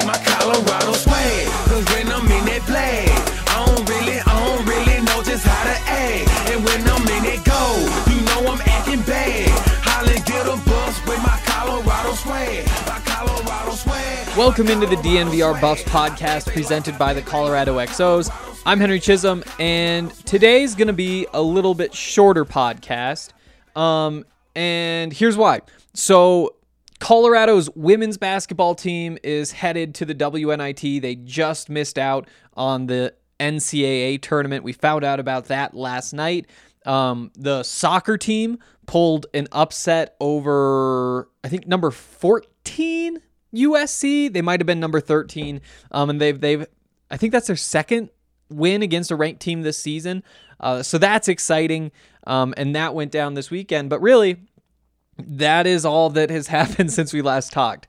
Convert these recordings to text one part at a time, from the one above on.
Like my Colorado swag. Cause when I'm in that flag, I don't really, I don't really know just how to act. And when I'm in that go, you know I'm acting bad. Holly get a bus with my Colorado swag. My Colorado swag. Welcome into the DNVR Buffs podcast presented by the Colorado XOs. I'm Henry Chisholm, and today's going to be a little bit shorter podcast. Um, and here's why. So, Colorado's women's basketball team is headed to the WNIT. They just missed out on the NCAA tournament. We found out about that last night. Um, the soccer team pulled an upset over, I think, number 14 USC. They might have been number 13. Um, and they've they've I think that's their second win against a ranked team this season. Uh, so that's exciting. Um, and that went down this weekend. But really, that is all that has happened since we last talked.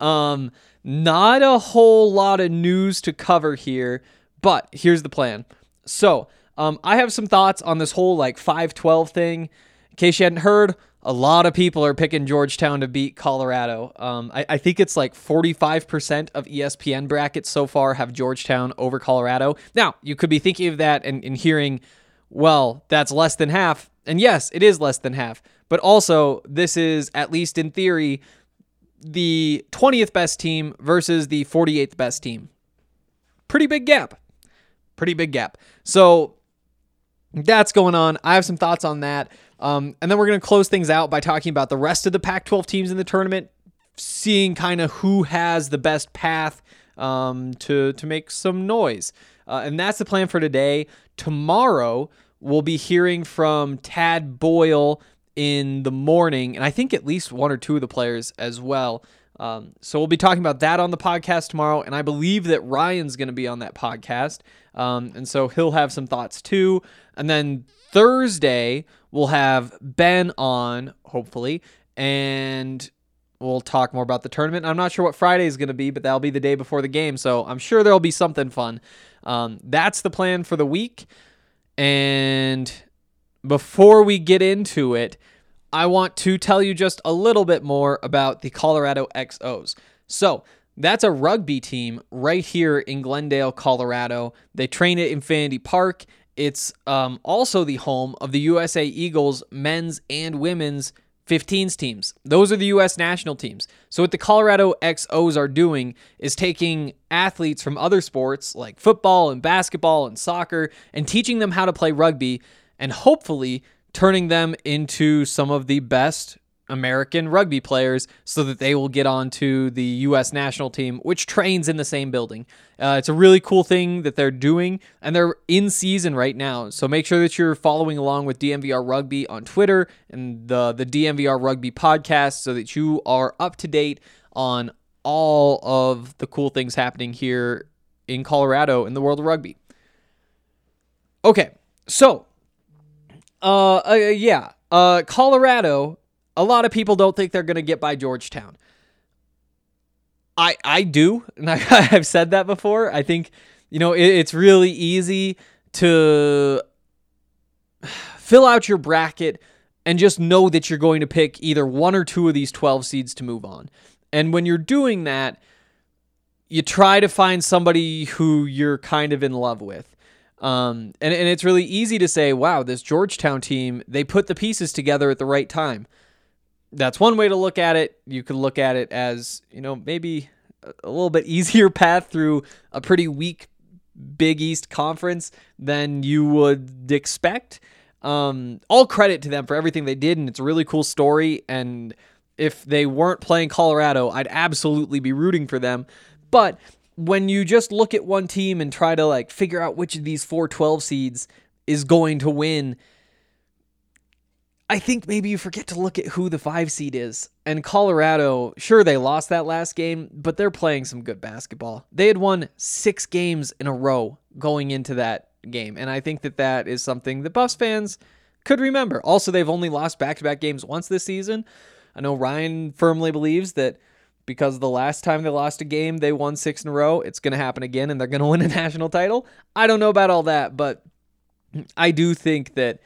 Um, not a whole lot of news to cover here, but here's the plan. So, um, I have some thoughts on this whole like 512 thing. In case you hadn't heard, a lot of people are picking Georgetown to beat Colorado. Um, I, I think it's like 45% of ESPN brackets so far have Georgetown over Colorado. Now, you could be thinking of that and, and hearing, well, that's less than half. And yes, it is less than half. But also, this is, at least in theory, the 20th best team versus the 48th best team. Pretty big gap. Pretty big gap. So that's going on. I have some thoughts on that. Um, and then we're going to close things out by talking about the rest of the Pac 12 teams in the tournament, seeing kind of who has the best path um, to, to make some noise. Uh, and that's the plan for today. Tomorrow, we'll be hearing from Tad Boyle in the morning, and I think at least one or two of the players as well. Um, so we'll be talking about that on the podcast tomorrow, and I believe that Ryan's going to be on that podcast, um, and so he'll have some thoughts too. And then Thursday we'll have Ben on, hopefully, and we'll talk more about the tournament. I'm not sure what Friday is going to be, but that'll be the day before the game, so I'm sure there'll be something fun. Um, that's the plan for the week, and before we get into it, I want to tell you just a little bit more about the Colorado XOs. So, that's a rugby team right here in Glendale, Colorado. They train at Infinity Park. It's um, also the home of the USA Eagles men's and women's 15s teams. Those are the U.S. national teams. So, what the Colorado XOs are doing is taking athletes from other sports like football and basketball and soccer and teaching them how to play rugby and hopefully turning them into some of the best American rugby players so that they will get on to the U.S. national team, which trains in the same building. Uh, it's a really cool thing that they're doing, and they're in season right now. So make sure that you're following along with DNVR Rugby on Twitter and the, the DNVR Rugby podcast so that you are up to date on all of the cool things happening here in Colorado in the world of rugby. Okay, so uh, uh yeah, uh, Colorado. A lot of people don't think they're going to get by Georgetown. I I do, and I, I've said that before. I think you know it, it's really easy to fill out your bracket and just know that you're going to pick either one or two of these 12 seeds to move on. And when you're doing that, you try to find somebody who you're kind of in love with. Um, and, and it's really easy to say, wow, this Georgetown team, they put the pieces together at the right time. That's one way to look at it. You could look at it as, you know, maybe a little bit easier path through a pretty weak Big East conference than you would expect. Um, all credit to them for everything they did, and it's a really cool story. And if they weren't playing Colorado, I'd absolutely be rooting for them. But when you just look at one team and try to like figure out which of these four 12 seeds is going to win, I think maybe you forget to look at who the five seed is. And Colorado, sure, they lost that last game, but they're playing some good basketball. They had won six games in a row going into that game. And I think that that is something the Buffs fans could remember. Also, they've only lost back to back games once this season. I know Ryan firmly believes that because the last time they lost a game, they won six in a row. It's going to happen again and they're going to win a national title. I don't know about all that, but I do think that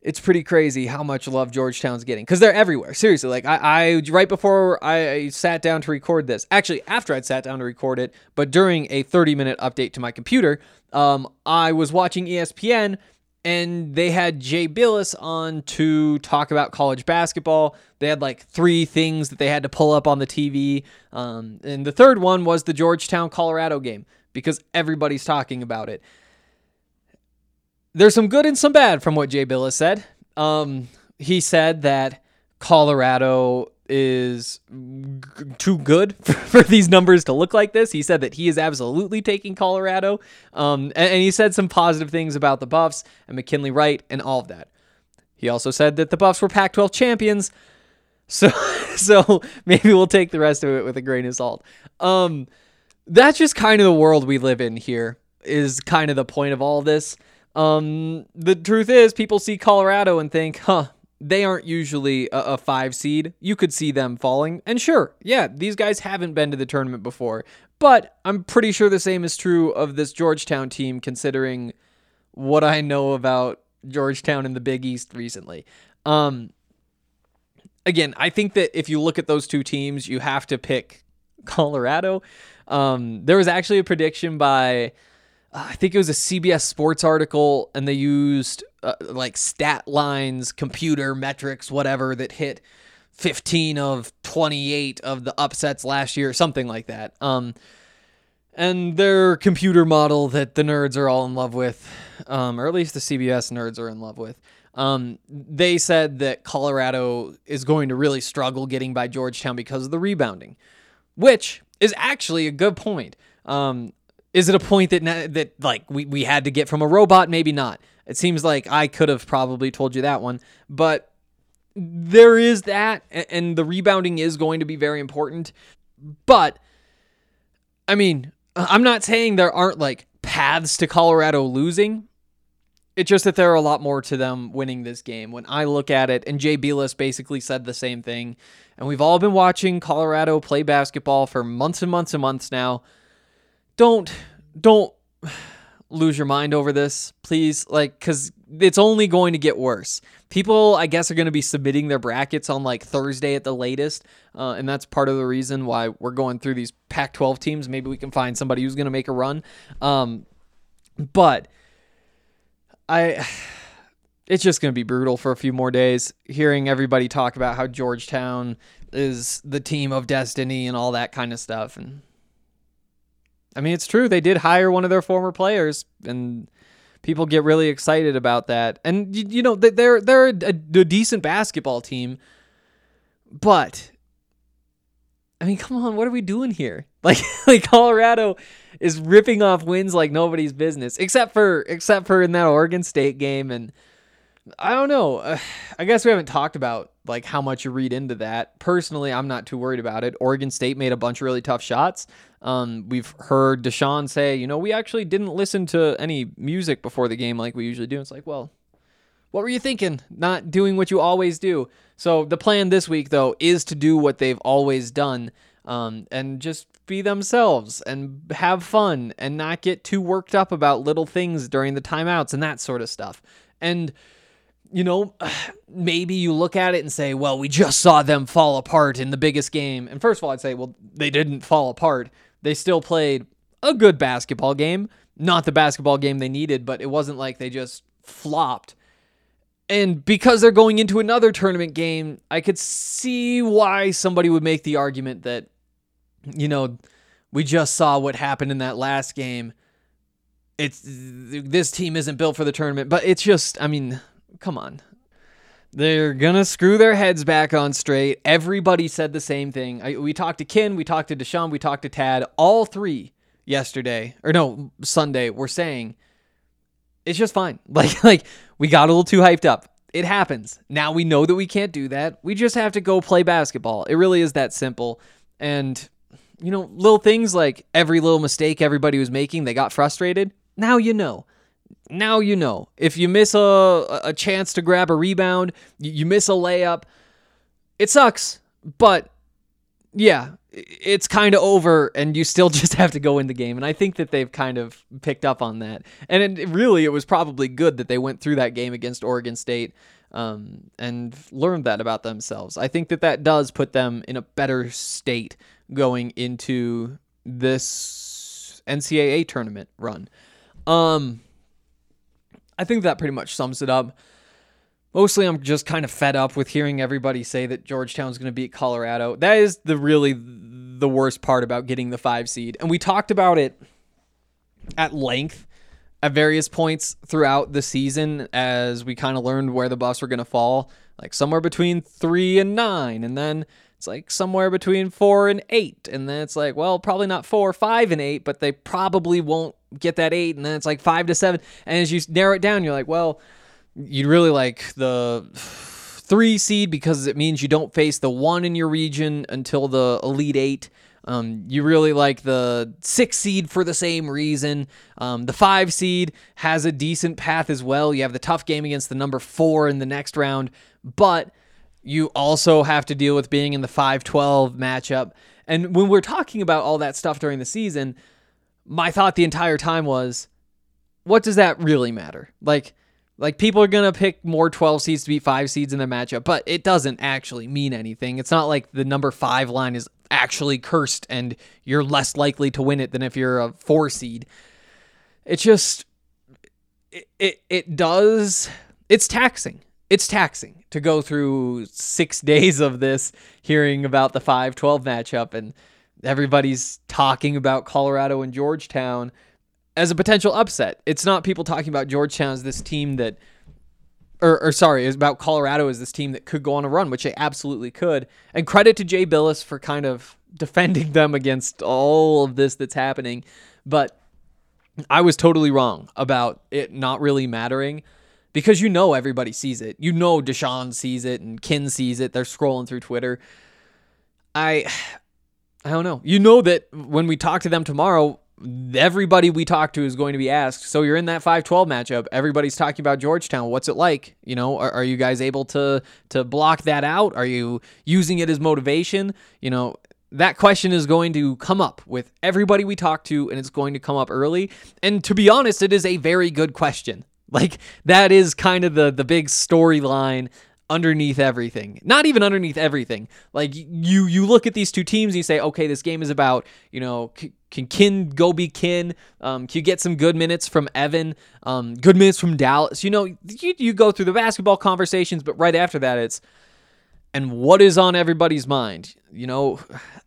it's pretty crazy how much love Georgetown's getting because they're everywhere. Seriously, like I, I right before I sat down to record this, actually after I'd sat down to record it, but during a 30 minute update to my computer, um, I was watching ESPN and they had Jay Bilas on to talk about college basketball. They had like three things that they had to pull up on the TV, um, and the third one was the Georgetown Colorado game because everybody's talking about it there's some good and some bad from what Jay Bilas said. Um, he said that Colorado is g- too good for, for, these numbers to look like this. He said that he is absolutely taking Colorado. Um, and, and he said some positive things about the Buffs and McKinley Wright and all of that. He also said that the Buffs were Pac 12 champions. So, so maybe we'll take the rest of it with a grain of salt. Um, that's just kind of the world we live in here, is kind of the point of all this. Um, the truth is, people see Colorado and think, huh, they aren't usually a, a, five seed. You could see them falling. And sure, yeah, these guys haven't been to the tournament before. But I'm pretty sure the same is true of this Georgetown team, considering what I know about Georgetown in the Big East recently. Um, again, I think that if you look at those two teams, you have to pick Colorado. Um, there was actually a prediction by I think it was a CBS Sports article, and they used uh, like stat lines, computer metrics, whatever that hit 15 of 28 of the upsets last year, something like that. Um, and their computer model that the nerds are all in love with, um, or at least the CBS nerds are in love with. Um, they said that Colorado is going to really struggle getting by Georgetown because of the rebounding, which is actually a good point. Um, is it a point that that like we, we had to get from a robot? Maybe not. It seems like I could have probably told you that one, but there is that, and the rebounding is going to be very important. But I mean, I'm not saying there aren't like paths to Colorado losing. It's just that there are a lot more to them winning this game. When I look at it, and Jay Bilas basically said the same thing, and we've all been watching Colorado play basketball for months and months and months now don't don't lose your mind over this, please. Like, because it's only going to get worse. People, I guess, are going to be submitting their brackets on like Thursday at the latest, uh, and that's part of the reason why we're going through these Pac-12 teams. Maybe we can find somebody who's going to make a run. Um, but I. It's just going to be brutal for a few more days. Hearing everybody talk about how Georgetown is the team of destiny and all that kind of stuff. And I mean, it's true. They did hire one of their former players, and people get really excited about that. And you, you know, they're they're a, a decent basketball team, but I mean, come on, what are we doing here? Like, like Colorado is ripping off wins like nobody's business, except for except for in that Oregon State game. And I don't know. I guess we haven't talked about like how much you read into that. Personally, I'm not too worried about it. Oregon State made a bunch of really tough shots. Um, we've heard D'Shawn say, you know, we actually didn't listen to any music before the game like we usually do. It's like, well, what were you thinking? Not doing what you always do. So the plan this week, though, is to do what they've always done um, and just be themselves and have fun and not get too worked up about little things during the timeouts and that sort of stuff. And you know, maybe you look at it and say, well, we just saw them fall apart in the biggest game. And first of all, I'd say, well, they didn't fall apart they still played a good basketball game. Not the basketball game they needed, but it wasn't like they just flopped. And because they're going into another tournament game, I could see why somebody would make the argument that, you know, we just saw what happened in that last game. It's this team isn't built for the tournament, but it's just, I mean, come on. They're gonna screw their heads back on straight. Everybody said the same thing. I, we talked to Ken, we talked to D'Shawn, we talked to Tad. All three yesterday, or no, Sunday, were saying it's just fine. Like, like we got a little too hyped up. It happens. Now we know that we can't do that. We just have to go play basketball. It really is that simple. And you know, little things like every little mistake everybody was making, they got frustrated. Now you know. Now you know. If you miss a a chance to grab a rebound, you miss a layup, it sucks. But yeah, it's kind of over and you still just have to go in the game and i think that they've kind of picked up on that and it, really it was probably good that they went through that game against oregon state um, and learned that about themselves i think that that does put them in a better state going into this ncaa tournament run um, i think that pretty much sums it up Mostly, I'm just kind of fed up with hearing everybody say that Georgetown's going to beat Colorado. That is the really the worst part about getting the five seed, and we talked about it at length at various points throughout the season as we kind of learned where the Buffs were going to fall, like somewhere between three and nine, and then it's like somewhere between four and eight, and then it's like, well, probably not four, five and eight, but they probably won't get that eight, and then it's like five to seven, and as you narrow it down, you're like, well you'd really like the three seed because it means you don't face the one in your region until the Elite Eight. Um, you really like the six seed for the same reason. Um, the five seed has a decent path as well. You have the tough game against the number four in the next round, but you also have to deal with being in the 5 12 matchup. And when we're talking about all that stuff during the season, my thought the entire time was, what does that really matter? Like, like people are gonna pick more 12 seeds to beat five seeds in the matchup, but it doesn't actually mean anything. It's not like the number five line is actually cursed and you're less likely to win it than if you're a four seed. It just it it, it does it's taxing. It's taxing to go through six days of this hearing about the 5 12 matchup and everybody's talking about Colorado and Georgetown as a potential upset. It's not people talking about Georgetown as this team that, or, or sorry, it's about Colorado as this team that could go on a run, which they absolutely could. And credit to Jay Bilas for kind of defending them against all of this that's happening. But I was totally wrong about it not really mattering because you know everybody sees it. You know D'Shawn sees it and Ken sees it. They're scrolling through Twitter. I I don't know. You know that when we talk to them tomorrow, everybody we talk to is going to be asked so you're in that 5-12 matchup. Everybody's talking about georgetown. What's it like? You know are, are, you guys able to to block that out? Are you using it as motivation? You know that question is going to come up with everybody we talk to and it's going to come up early. And to be honest it is a very good question. Like that is kind of the the big storyline underneath everything. Not even underneath everything. Like you you look at these two teams and you say, okay, this game is about, you know, c- can Kin go be Kin? Um, can you get some good minutes from Evan? Um, good minutes from Dallas? You know, you, you go through the basketball conversations, but right after that, it's and what is on everybody's mind? You know,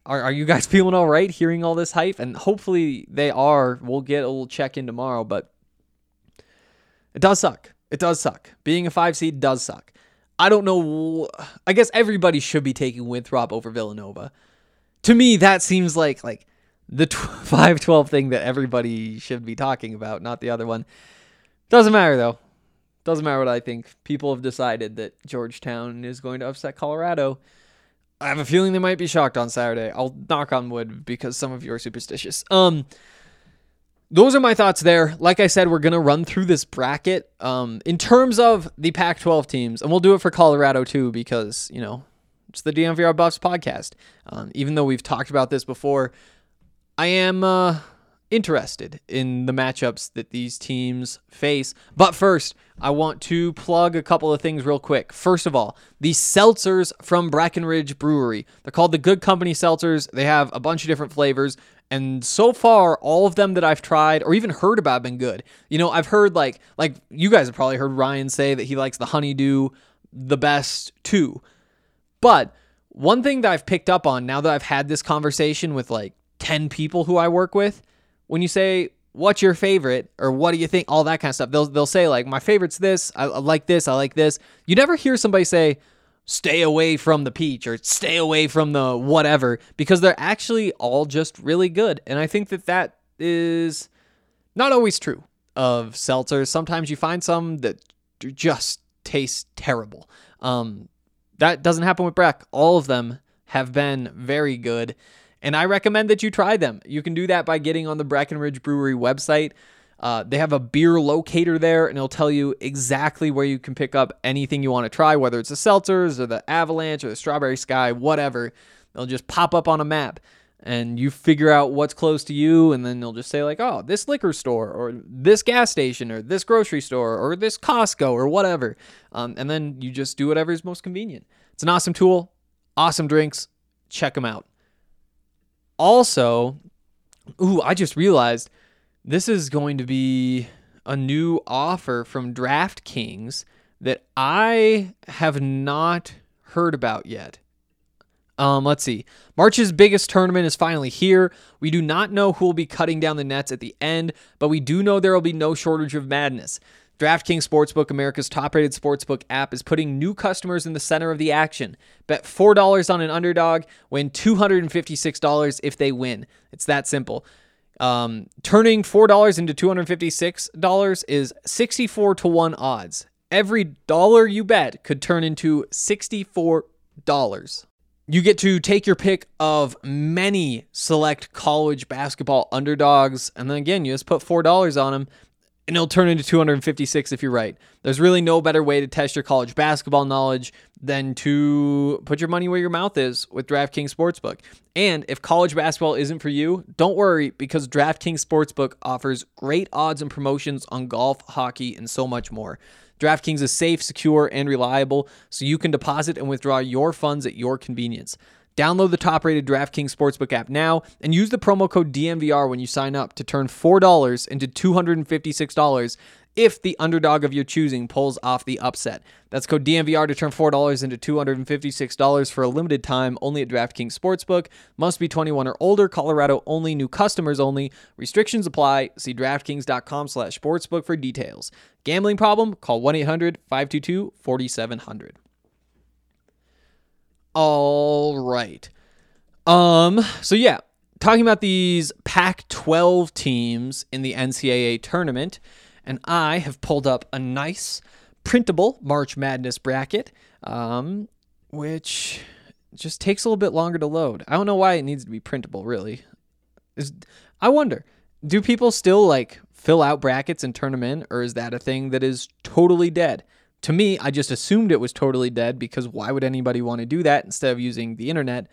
are, are you guys feeling all right hearing all this hype? And hopefully they are. We'll get a little check in tomorrow, but it does suck. It does suck. Being a five seed does suck. I don't know. I guess everybody should be taking Winthrop over Villanova. To me, that seems like like the 512 thing that everybody should be talking about, not the other one. Doesn't matter though. Doesn't matter what I think. People have decided that Georgetown is going to upset Colorado. I have a feeling they might be shocked on Saturday. I'll knock on wood because some of you are superstitious. Um those are my thoughts there. Like I said, we're going to run through this bracket um, in terms of the Pac 12 teams, and we'll do it for Colorado too because, you know, it's the DNVR Buffs podcast. Um, even though we've talked about this before, I am uh, interested in the matchups that these teams face. But first, I want to plug a couple of things real quick. First of all, the seltzers from Breckenridge Brewery. They're called the Good Company Seltzers. They have a bunch of different flavors. And so far, all of them that I've tried or even heard about have been good. You know, I've heard like like you guys have probably heard Ryan say that he likes the honeydew the best too. But one thing that I've picked up on now that I've had this conversation with like 10 people who I work with, when you say what's your favorite? or what do you think? all that kind of stuff. They'll they'll say like my favorite's this. I, I like this. I like this. You never hear somebody say stay away from the peach or stay away from the whatever because they're actually all just really good. And I think that that is not always true of seltzers. Sometimes you find some that just taste terrible. Um that doesn't happen with Breck. All of them have been very good. And I recommend that you try them. You can do that by getting on the Breckenridge Brewery website. Uh, they have a beer locator there, and it'll tell you exactly where you can pick up anything you want to try, whether it's the seltzers or the avalanche or the strawberry sky, whatever. They'll just pop up on a map, and you figure out what's close to you, and then they'll just say like, "Oh, this liquor store, or this gas station, or this grocery store, or this Costco, or whatever," um, and then you just do whatever is most convenient. It's an awesome tool, awesome drinks. Check them out. Also, ooh, I just realized this is going to be a new offer from DraftKings that I have not heard about yet. Um, let's see. March's biggest tournament is finally here. We do not know who will be cutting down the nets at the end, but we do know there will be no shortage of madness. DraftKings Sportsbook, America's top rated sportsbook app, is putting new customers in the center of the action. Bet $4 on an underdog, win $256 if they win. It's that simple. Um, turning $4 into $256 is 64 to 1 odds. Every dollar you bet could turn into $64. You get to take your pick of many select college basketball underdogs, and then again, you just put $4 on them and it'll turn into 256 if you're right. There's really no better way to test your college basketball knowledge than to put your money where your mouth is with DraftKings Sportsbook. And if college basketball isn't for you, don't worry because DraftKings Sportsbook offers great odds and promotions on golf, hockey, and so much more. DraftKings is safe, secure, and reliable, so you can deposit and withdraw your funds at your convenience. Download the top rated DraftKings Sportsbook app now and use the promo code DNVR when you sign up to turn $4 into $256 if the underdog of your choosing pulls off the upset. That's code DNVR to turn $4 into $256 for a limited time only at DraftKings Sportsbook. Must be 21 or older, Colorado only, new customers only. Restrictions apply. See DraftKings.com slash sportsbook for details. Gambling problem? Call 1-800-522-4700. All right. Um, so yeah, talking about these Pac 12 teams in the NCAA tournament, and I have pulled up a nice printable March Madness bracket, um, which just takes a little bit longer to load. I don't know why it needs to be printable, really. Is I wonder, do people still like fill out brackets and turn them in, or is that a thing that is totally dead? To me, I just assumed it was totally dead because why would anybody want to do that instead of using the internet?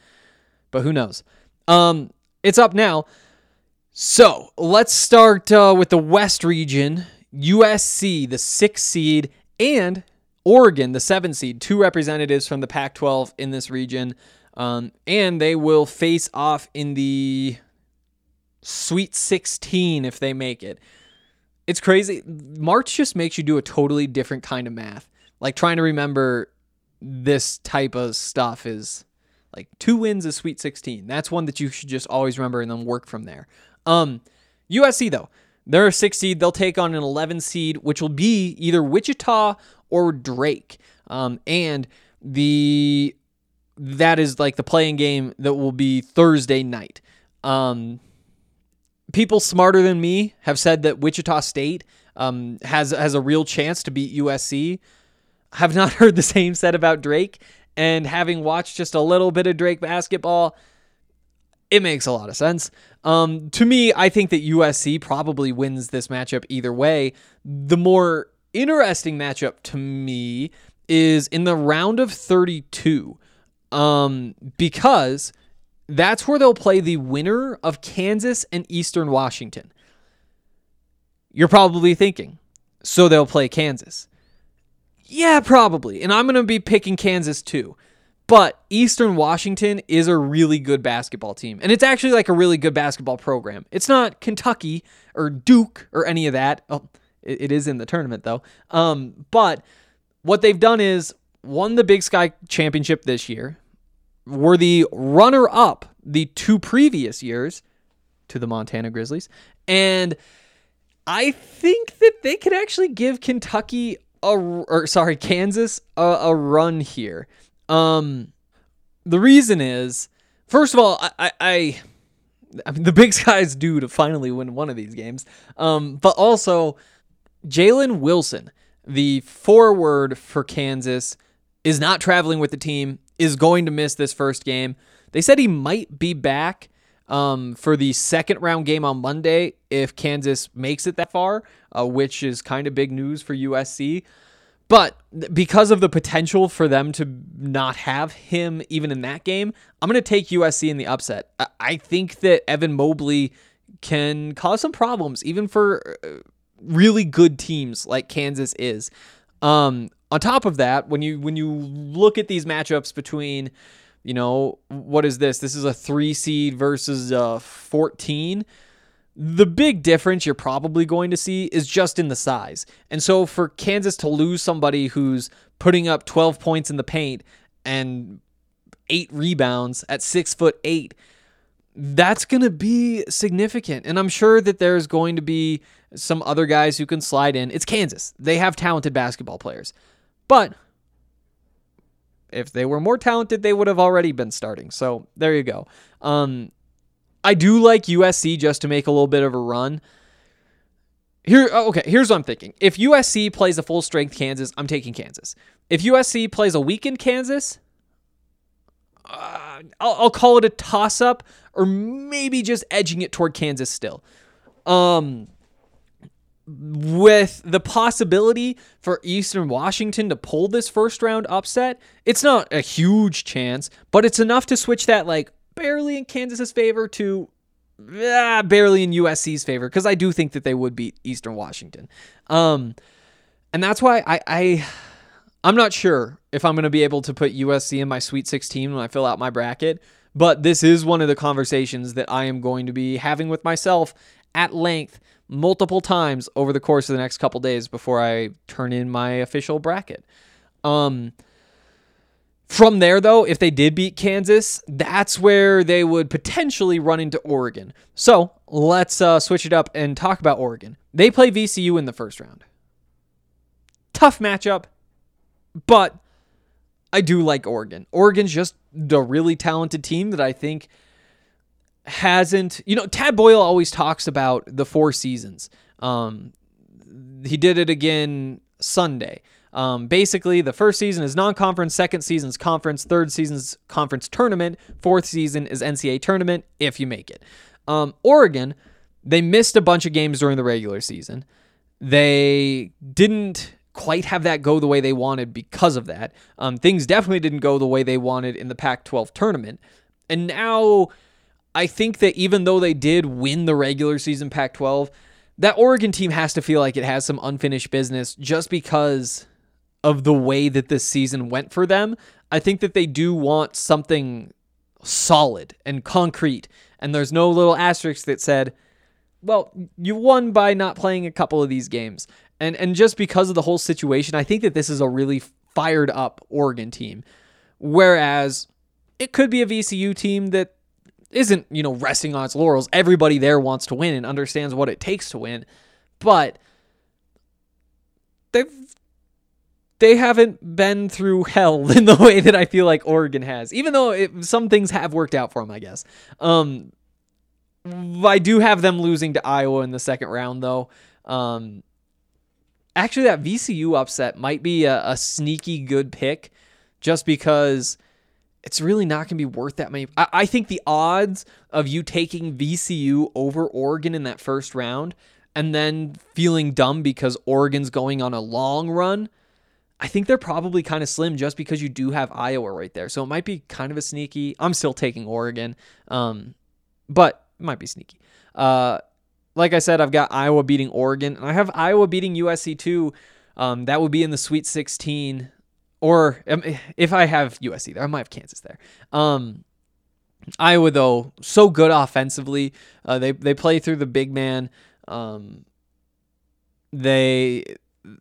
But who knows? Um, it's up now. So let's start uh, with the West region. USC, the sixth seed, and Oregon, the seventh seed, two representatives from the Pac 12 in this region. Um, and they will face off in the Sweet 16 if they make it. It's crazy. March just makes you do a totally different kind of math. Like trying to remember this type of stuff is like two wins is Sweet 16. That's one that you should just always remember and then work from there. Um, USC though, they're a six seed. They'll take on an 11 seed, which will be either Wichita or Drake. Um, and the that is like the playing game that will be Thursday night. Um, people smarter than me have said that Wichita State um, has has a real chance to beat USC. Have not heard the same said about Drake, and having watched just a little bit of Drake basketball, it makes a lot of sense. Um, to me, I think that USC probably wins this matchup either way. The more interesting matchup to me is in the round of 32, um, because that's where they'll play the winner of Kansas and Eastern Washington. You're probably thinking, so they'll play Kansas. Yeah, probably. And I'm going to be picking Kansas too. But Eastern Washington is a really good basketball team. And it's actually like a really good basketball program. It's not Kentucky or Duke or any of that. Oh, it, is in the tournament though. Um, but what they've done is won the Big Sky Championship this year, were the runner up the two previous years to the Montana Grizzlies, and I think that they could actually give Kentucky a or sorry Kansas a, a run here. Um, the reason is, first of all, I, I, I, I mean the Big Sky's due to finally win one of these games. Um, but also Jalen Wilson, the forward for Kansas, is not traveling with the team. Is going to miss this first game. They said he might be back um, for the second round game on Monday if Kansas makes it that far, uh, which is kind of big news for USC. But because of the potential for them to not have him even in that game, I'm going to take USC in the upset. I think that Evan Mobley can cause some problems, even for uh, really good teams like Kansas is. Um, on top of that, when you when you look at these matchups between you know, what is this? This is a three seed versus a 14. The big difference you're probably going to see is just in the size. And so for Kansas to lose somebody who's putting up 12 points in the paint and eight rebounds at six foot eight, that's going to be significant. And I'm sure that there's going to be some other guys who can slide in. It's Kansas. They have talented basketball players. But if they were more talented, they would have already been starting. So there you go. Um, I do like USC just to make a little bit of a run. Here, oh, okay. Here's what I'm thinking. If USC plays a full strength Kansas, I'm taking Kansas. If USC plays a weakened Kansas, uh, I'll, I'll call it a toss up, or maybe just edging it toward Kansas still. Um, with the possibility for Eastern Washington to pull this first round upset, it's not a huge chance, but it's enough to switch that like barely in Kansas's favor to ah, barely in USC's favor because I do think that they would beat Eastern Washington. Um, and that's why I, I I'm not sure if I'm going to be able to put USC in my Sweet 16 when I fill out my bracket, but this is one of the conversations that I am going to be having with myself at length multiple times over the course of the next couple days before I turn in my official bracket. Um, from there, though, if they did beat Kansas, that's where they would potentially run into Oregon. So let's uh, switch it up and talk about Oregon. They play VCU in the first round. Tough matchup, but I do like Oregon. Oregon's just a really talented team that I think hasn't, you know, Tad Boyle always talks about the four seasons. Um, he did it again Sunday. Um, basically, the first season is non-conference, second season's conference, third season's conference tournament, fourth season is NCAA tournament if you make it. Um, Oregon, they missed a bunch of games during the regular season. They didn't quite have that go the way they wanted because of that. Um, things definitely didn't go the way they wanted in the Pac-12 tournament, and now I think that even though they did win the regular season Pac 12, that Oregon team has to feel like it has some unfinished business just because of the way that this season went for them. I think that they do want something solid and concrete. And there's no little asterisk that said, well, you won by not playing a couple of these games. And and just because of the whole situation, I think that this is a really fired up Oregon team. Whereas it could be a VCU team that isn't, you know, resting on its laurels. Everybody there wants to win and understands what it takes to win. But they've they haven't been through hell in the way that I feel like Oregon has. Even though it, some things have worked out for them, I guess. Um I do have them losing to Iowa in the second round though. Um actually that VCU upset might be a, a sneaky good pick just because it's really not going to be worth that many. I, I think the odds of you taking VCU over Oregon in that first round and then feeling dumb because Oregon's going on a long run, I think they're probably kind of slim just because you do have Iowa right there. So it might be kind of a sneaky. I'm still taking Oregon, um, but it might be sneaky. Uh, like I said, I've got Iowa beating Oregon, and I have Iowa beating USC too. Um, that would be in the Sweet 16 or um, if I have USC there, I might have Kansas there. Um, Iowa though, so good offensively. Uh, they they play through the big man. Um, they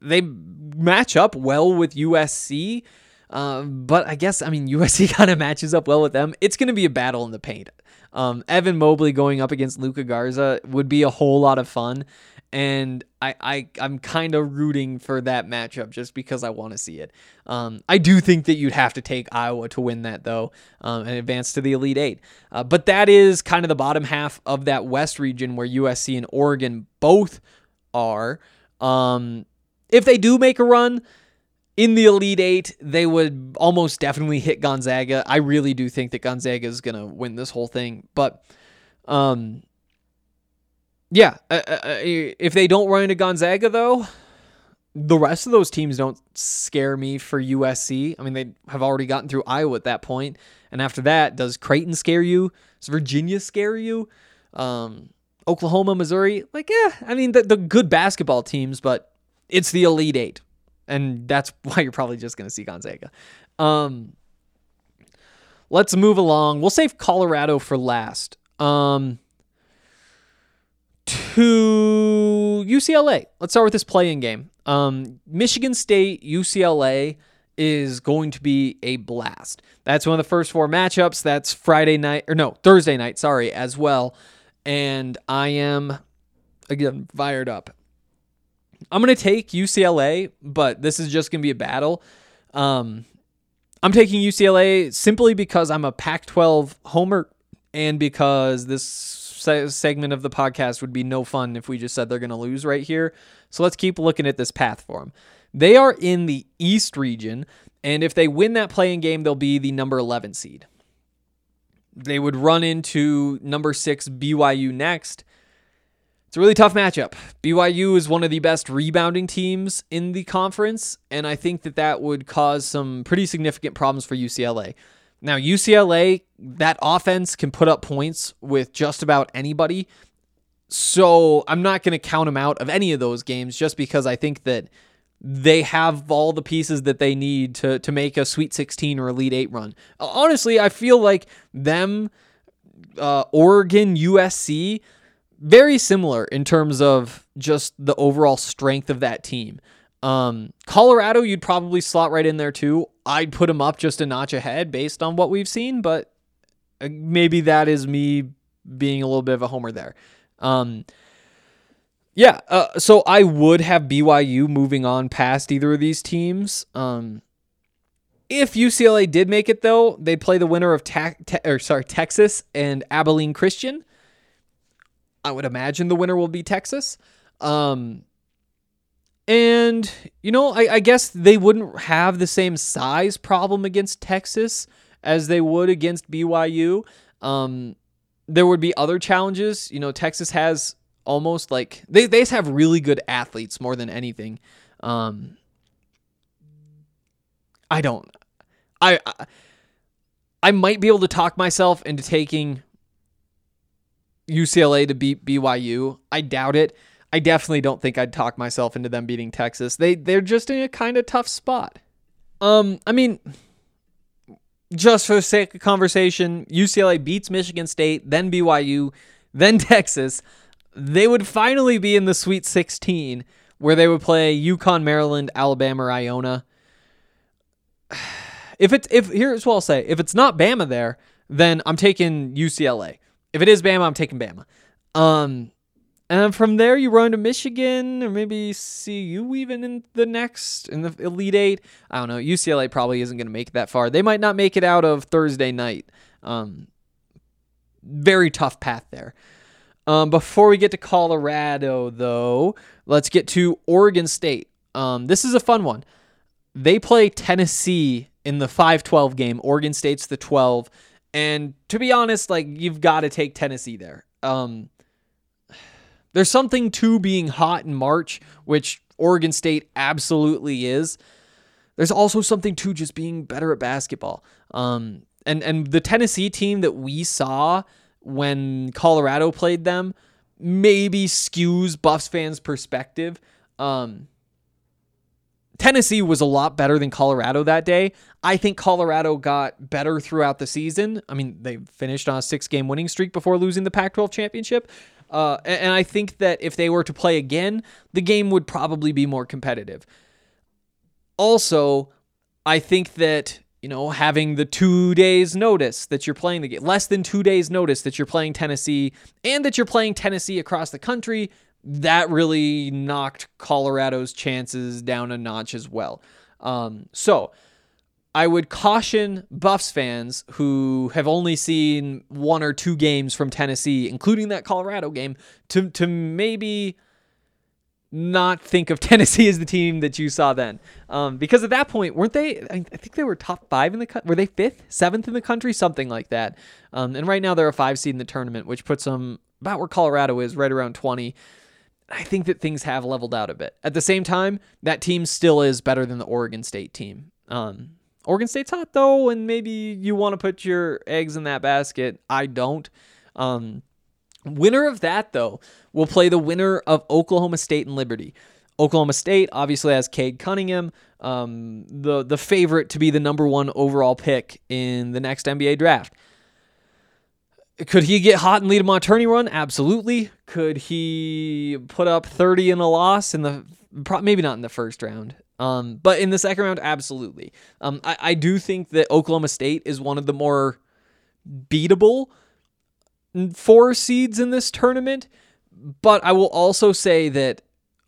they match up well with USC. Uh, but I guess I mean USC kind of matches up well with them. It's going to be a battle in the paint. Um, Evan Mobley going up against Luka Garza would be a whole lot of fun. And I, I I'm kind of rooting for that matchup just because I want to see it. Um, I do think that you'd have to take Iowa to win that though, um, and advance to the Elite Eight. Uh, but that is kind of the bottom half of that West region where USC and Oregon both are. Um, if they do make a run in the Elite Eight, they would almost definitely hit Gonzaga. I really do think that Gonzaga is gonna win this whole thing, but um, yeah, uh, uh, uh, if they don't run into Gonzaga though, the rest of those teams don't scare me for USC. I mean, they have already gotten through Iowa at that point, and after that, does Creighton scare you? Does Virginia scare you? Um, Oklahoma, Missouri, like yeah, I mean the, the good basketball teams, but it's the Elite Eight, and that's why you're probably just going to see Gonzaga. Um, let's move along. We'll save Colorado for last. Um, to UCLA. Let's start with this playing game. Um, Michigan State, UCLA is going to be a blast. That's one of the first four matchups. That's Friday night, or no, Thursday night, sorry, as well. And I am, again, fired up. I'm to take UCLA, but this is just to be a battle. Um, I'm taking UCLA simply because I'm a Pac 12 homer and because this se- segment of the podcast would be no fun if we just said they're going to lose right here. So let's keep looking at this path for them. They are in the East region, and if they win that playing game, they'll be the number 11 seed. They would run into number six BYU next. It's a really tough matchup. BYU is one of the best rebounding teams in the conference, and I think that that would cause some pretty significant problems for UCLA. Now, UCLA, that offense can put up points with just about anybody. So I'm not going to count them out of any of those games just because I think that they have all the pieces that they need to, to make a Sweet 16 or Elite 8 run. Honestly, I feel like them, uh, Oregon, USC, very similar in terms of just the overall strength of that team. Um, Colorado, you'd probably slot right in there too. I'd put them up just a notch ahead based on what we've seen, but uh, maybe that is me being a little bit of a homer there. Um, yeah, uh, so I would have BYU moving on past either of these teams. Um, if UCLA did make it though, they play the winner of ta- te- or sorry Texas and Abilene Christian. I would imagine the winner will be Texas. Um, and, you know, I, I, guess they wouldn't have the same size problem against Texas as they would against BYU. Um, there would be other challenges. You know, Texas has almost like they, they just have really good athletes more than anything. Um, I don't. I, I I might be able to talk myself into taking UCLA to beat BYU. I doubt it. I definitely don't think I'd talk myself into them beating Texas. They they're just in a kind of tough spot. Um, I mean, just for sake of conversation, UCLA beats Michigan State, then BYU, then Texas. They would finally be in the Sweet 16, where they would play UConn, Maryland, Alabama, Iona. If it's if here's what I'll say: if it's not Bama there, then I'm taking UCLA. If it is Bama, I'm taking Bama. Um, and from there, you run to Michigan or maybe CU even in the next, in the Elite Eight. I don't know. UCLA probably isn't going to make it that far. They might not make it out of Thursday night. Um, very tough path there. Um, before we get to Colorado, though, let's get to Oregon State. Um, this is a fun one. They play Tennessee in the 5 12 game. Oregon State's the 12. And to be honest, like, you've got to take Tennessee there. Um, there's something to being hot in March, which Oregon State absolutely is. There's also something to just being better at basketball. Um, and and the Tennessee team that we saw when Colorado played them maybe skews Buffs fans' perspective. Um, Tennessee was a lot better than Colorado that day. I think Colorado got better throughout the season. I mean, they finished on a six game winning streak before losing the Pac 12 championship. Uh, and I think that if they were to play again, the game would probably be more competitive. Also, I think that you know having the two days notice that you're playing the game, less than two days notice that you're playing Tennessee, and that you're playing Tennessee across the country, that really knocked Colorado's chances down a notch as well. Um, so I would caution Buffs fans who have only seen one or two games from Tennessee, including that Colorado game, to to maybe not think of Tennessee as the team that you saw then, um, because at that point weren't they? I think they were top five in the co- were they fifth, seventh in the country, something like that. Um, and right now they're a five seed in the tournament, which puts them about where Colorado is, right around twenty. I think that things have leveled out a bit. At the same time, that team still is better than the Oregon State team. Um, Oregon State's hot though, and maybe you want to put your eggs in that basket. I don't. Um, winner of that though will play the winner of Oklahoma State and Liberty. Oklahoma State obviously has Cade Cunningham, um, the the favorite to be the number one overall pick in the next NBA draft. Could he get hot and lead a Monturney run? Absolutely. Could he put up 30 in a loss in the maybe not in the first round, um, but in the second round, absolutely. Um, I, I do think that Oklahoma State is one of the more beatable four seeds in this tournament. But I will also say that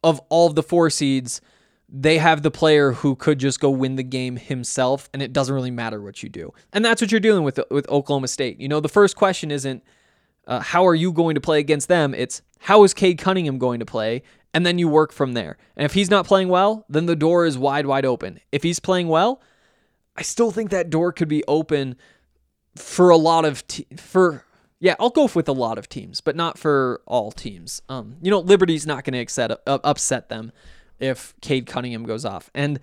of all of the four seeds, they have the player who could just go win the game himself, and it doesn't really matter what you do. And that's what you're dealing with with Oklahoma State. You know, the first question isn't uh, how are you going to play against them. It's how is Cade Cunningham going to play, and then you work from there. And if he's not playing well, then the door is wide, wide open. If he's playing well, I still think that door could be open for a lot of te- for yeah, I'll go with a lot of teams, but not for all teams. Um, you know, Liberty's not going to upset uh, upset them if Cade Cunningham goes off, and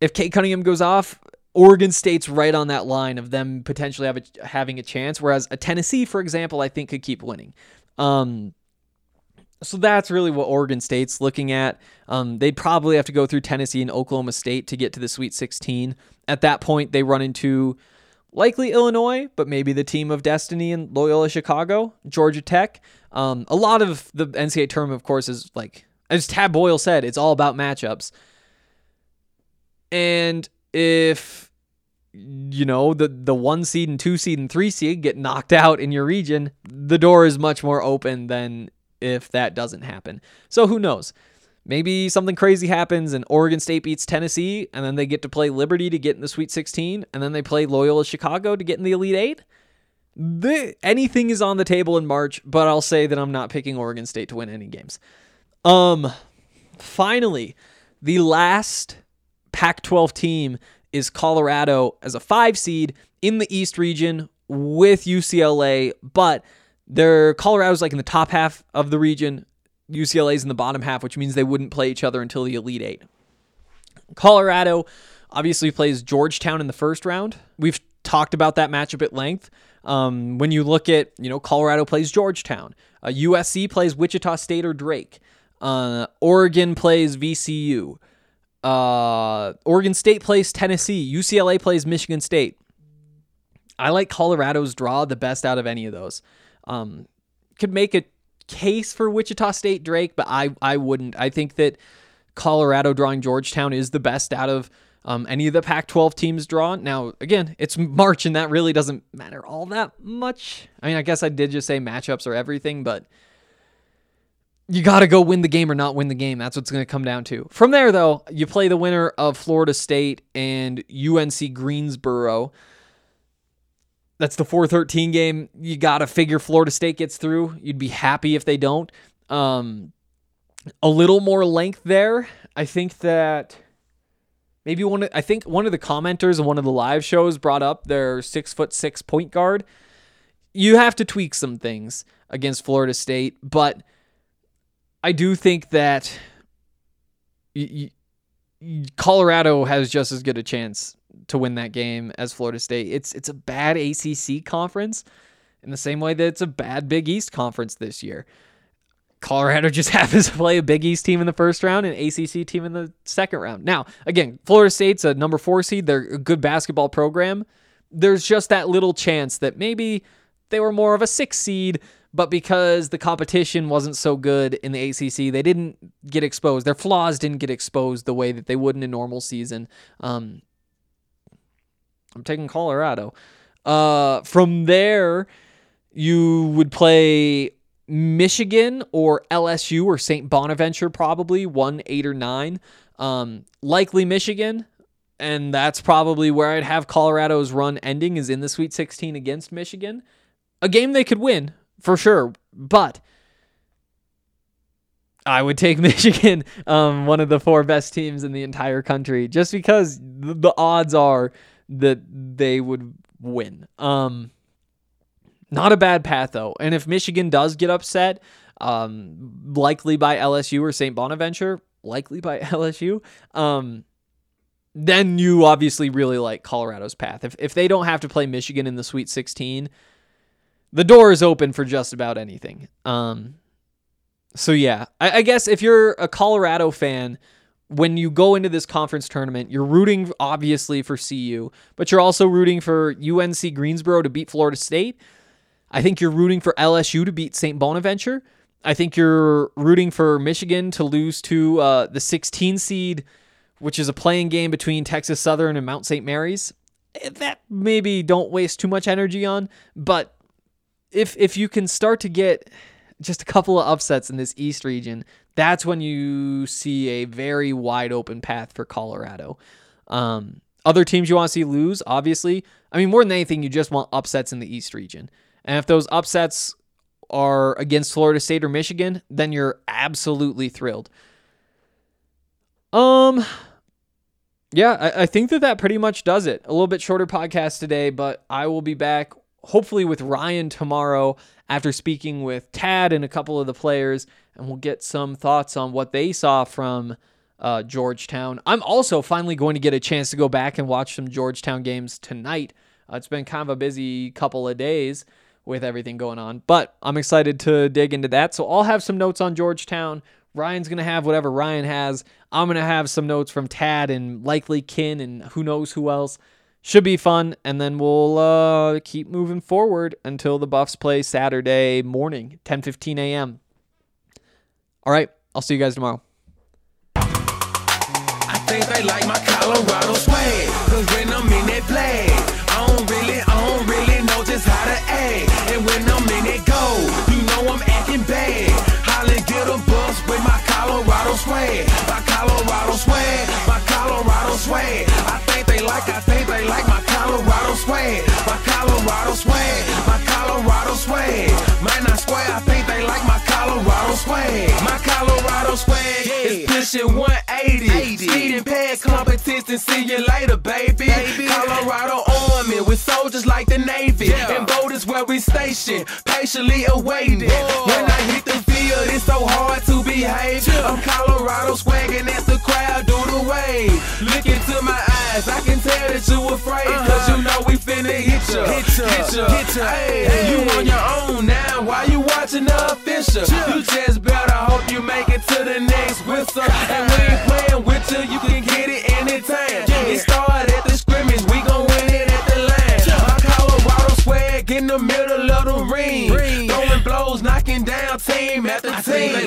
if Cade Cunningham goes off, Oregon State's right on that line of them potentially a, having a chance. Whereas a Tennessee, for example, I think could keep winning. Um, so that's really what Oregon State's looking at. Um, they'd probably have to go through Tennessee and Oklahoma State to get to the Sweet 16. At that point, they run into likely Illinois, but maybe the team of destiny in Loyola Chicago, Georgia Tech. Um, a lot of the NCAA tournament, of course, is like, as Tad Boyle said, it's all about matchups. And if you know the the one seed and two seed and three seed get knocked out in your region, the door is much more open than if that doesn't happen. So who knows? Maybe something crazy happens and Oregon State beats Tennessee, and then they get to play Liberty to get in the Sweet 16, and then they play Loyola Chicago to get in the Elite Eight. The, anything is on the table in March, but I'll say that I'm not picking Oregon State to win any games. Um, finally, the last Pac-12 team is Colorado as a five seed in the East region with UCLA, but they're Colorado's like in the top half of the region. UCLA's in the bottom half, which means they wouldn't play each other until the Elite Eight. Colorado obviously plays Georgetown in the first round. We've talked about that matchup at length. Um, when you look at, you know, Colorado plays Georgetown, uh, USC plays Wichita State or Drake, uh, Oregon plays VCU, uh, Oregon State plays Tennessee, UCLA plays Michigan State. I like Colorado's draw the best out of any of those. Um, could make a case for Wichita State Drake, but I I wouldn't. I think that Colorado drawing Georgetown is the best out of um, any of the Pac-12 teams drawn. Now, again, it's March, and that really doesn't matter all that much. I mean, I guess I did just say matchups are everything, but you got to go win the game or not win the game. That's what's going to come down to. From there, though, you play the winner of Florida State and UNC Greensboro. That's the 413 game. You got to figure Florida State gets through. You'd be happy if they don't. Um, a little more length there. I think that maybe one. Of, I think one of the commenters in one of the live shows brought up their six foot six point guard. You have to tweak some things against Florida State, but I do think that y- y- Colorado has just as good a chance to win that game as Florida State. It's it's a bad ACC conference in the same way that it's a bad Big East conference this year. Colorado just happens to play a Big East team in the first round and ACC team in the second round. Now, again, Florida State's a number 4 seed. They're a good basketball program. There's just that little chance that maybe they were more of a 6 seed, but because the competition wasn't so good in the ACC, they didn't get exposed. Their flaws didn't get exposed the way that they would in a normal season. Um, I'm taking Colorado. Uh, from there, you would play Michigan or LSU or St. Bonaventure, probably one, eight, or nine. Um, likely Michigan, and that's probably where I'd have Colorado's run ending is in the Sweet 16 against Michigan. A game they could win for sure, but I would take Michigan, um, one of the four best teams in the entire country, just because the odds are that they would win. Um, not a bad path though, and if Michigan does get upset, um, likely by LSU or St. Bonaventure, likely by LSU, um, then you obviously really like Colorado's path. If if they don't have to play Michigan in the Sweet 16, the door is open for just about anything. Um, so yeah, I, I guess if you're a Colorado fan, when you go into this conference tournament, you're rooting obviously for CU, but you're also rooting for UNC Greensboro to beat Florida State. I think you're rooting for LSU to beat St. Bonaventure. I think you're rooting for Michigan to lose to uh, the 16 seed, which is a playing game between Texas Southern and Mount St. Mary's. Eh, That maybe don't waste too much energy on, but if if you can start to get just a couple of upsets in this East region, that's when you see a very wide open path for Colorado. Um, other teams you want to see lose, obviously. I mean, more than anything, you just want upsets in the East region. And if those upsets are against Florida State or Michigan, then you're absolutely thrilled. Um, yeah, I, I think that that pretty much does it. A little bit shorter podcast today, but I will be back hopefully with Ryan tomorrow after speaking with Tad and a couple of the players, and we'll get some thoughts on what they saw from uh, Georgetown. I'm also finally going to get a chance to go back and watch some Georgetown games tonight. Uh, it's been kind of a busy couple of days with everything going on, but I'm excited to dig into that. So I'll have some notes on Georgetown. Ryan's going to have whatever Ryan has. I'm going to have some notes from Tad and likely Kin and who knows who else. Should be fun. And then we'll uh, keep moving forward until the Buffs play Saturday morning, 10 15 a.m. All right. I'll see you guys tomorrow. I think they like my Colorado. Cause when I'm in flag, I don't really, I don't really know just how to act. And when I'm in that goal, you know I'm acting bad. A bus with my Colorado. My Colorado my Colorado. I they like, I think they like my Colorado swag. My Colorado swag, my Colorado swag. Man, I swear, I think they like my Colorado swag. My Colorado swag is pushing 180. Speeding past competition, see you later, baby. baby. Colorado Army with soldiers like the Navy. And boat where we station, patiently awaiting. When I hit the field, it's so hard to behave. I'm Colorado swagging as the crowd do the wave. Look into my eyes, I can tell that you afraid. Cause uh-huh. you know we finna hit ya. Hit ya, hit ya, hit ya. Hey, you on your own now, why you watching the official? You just better hope you make it to the next whistle. And we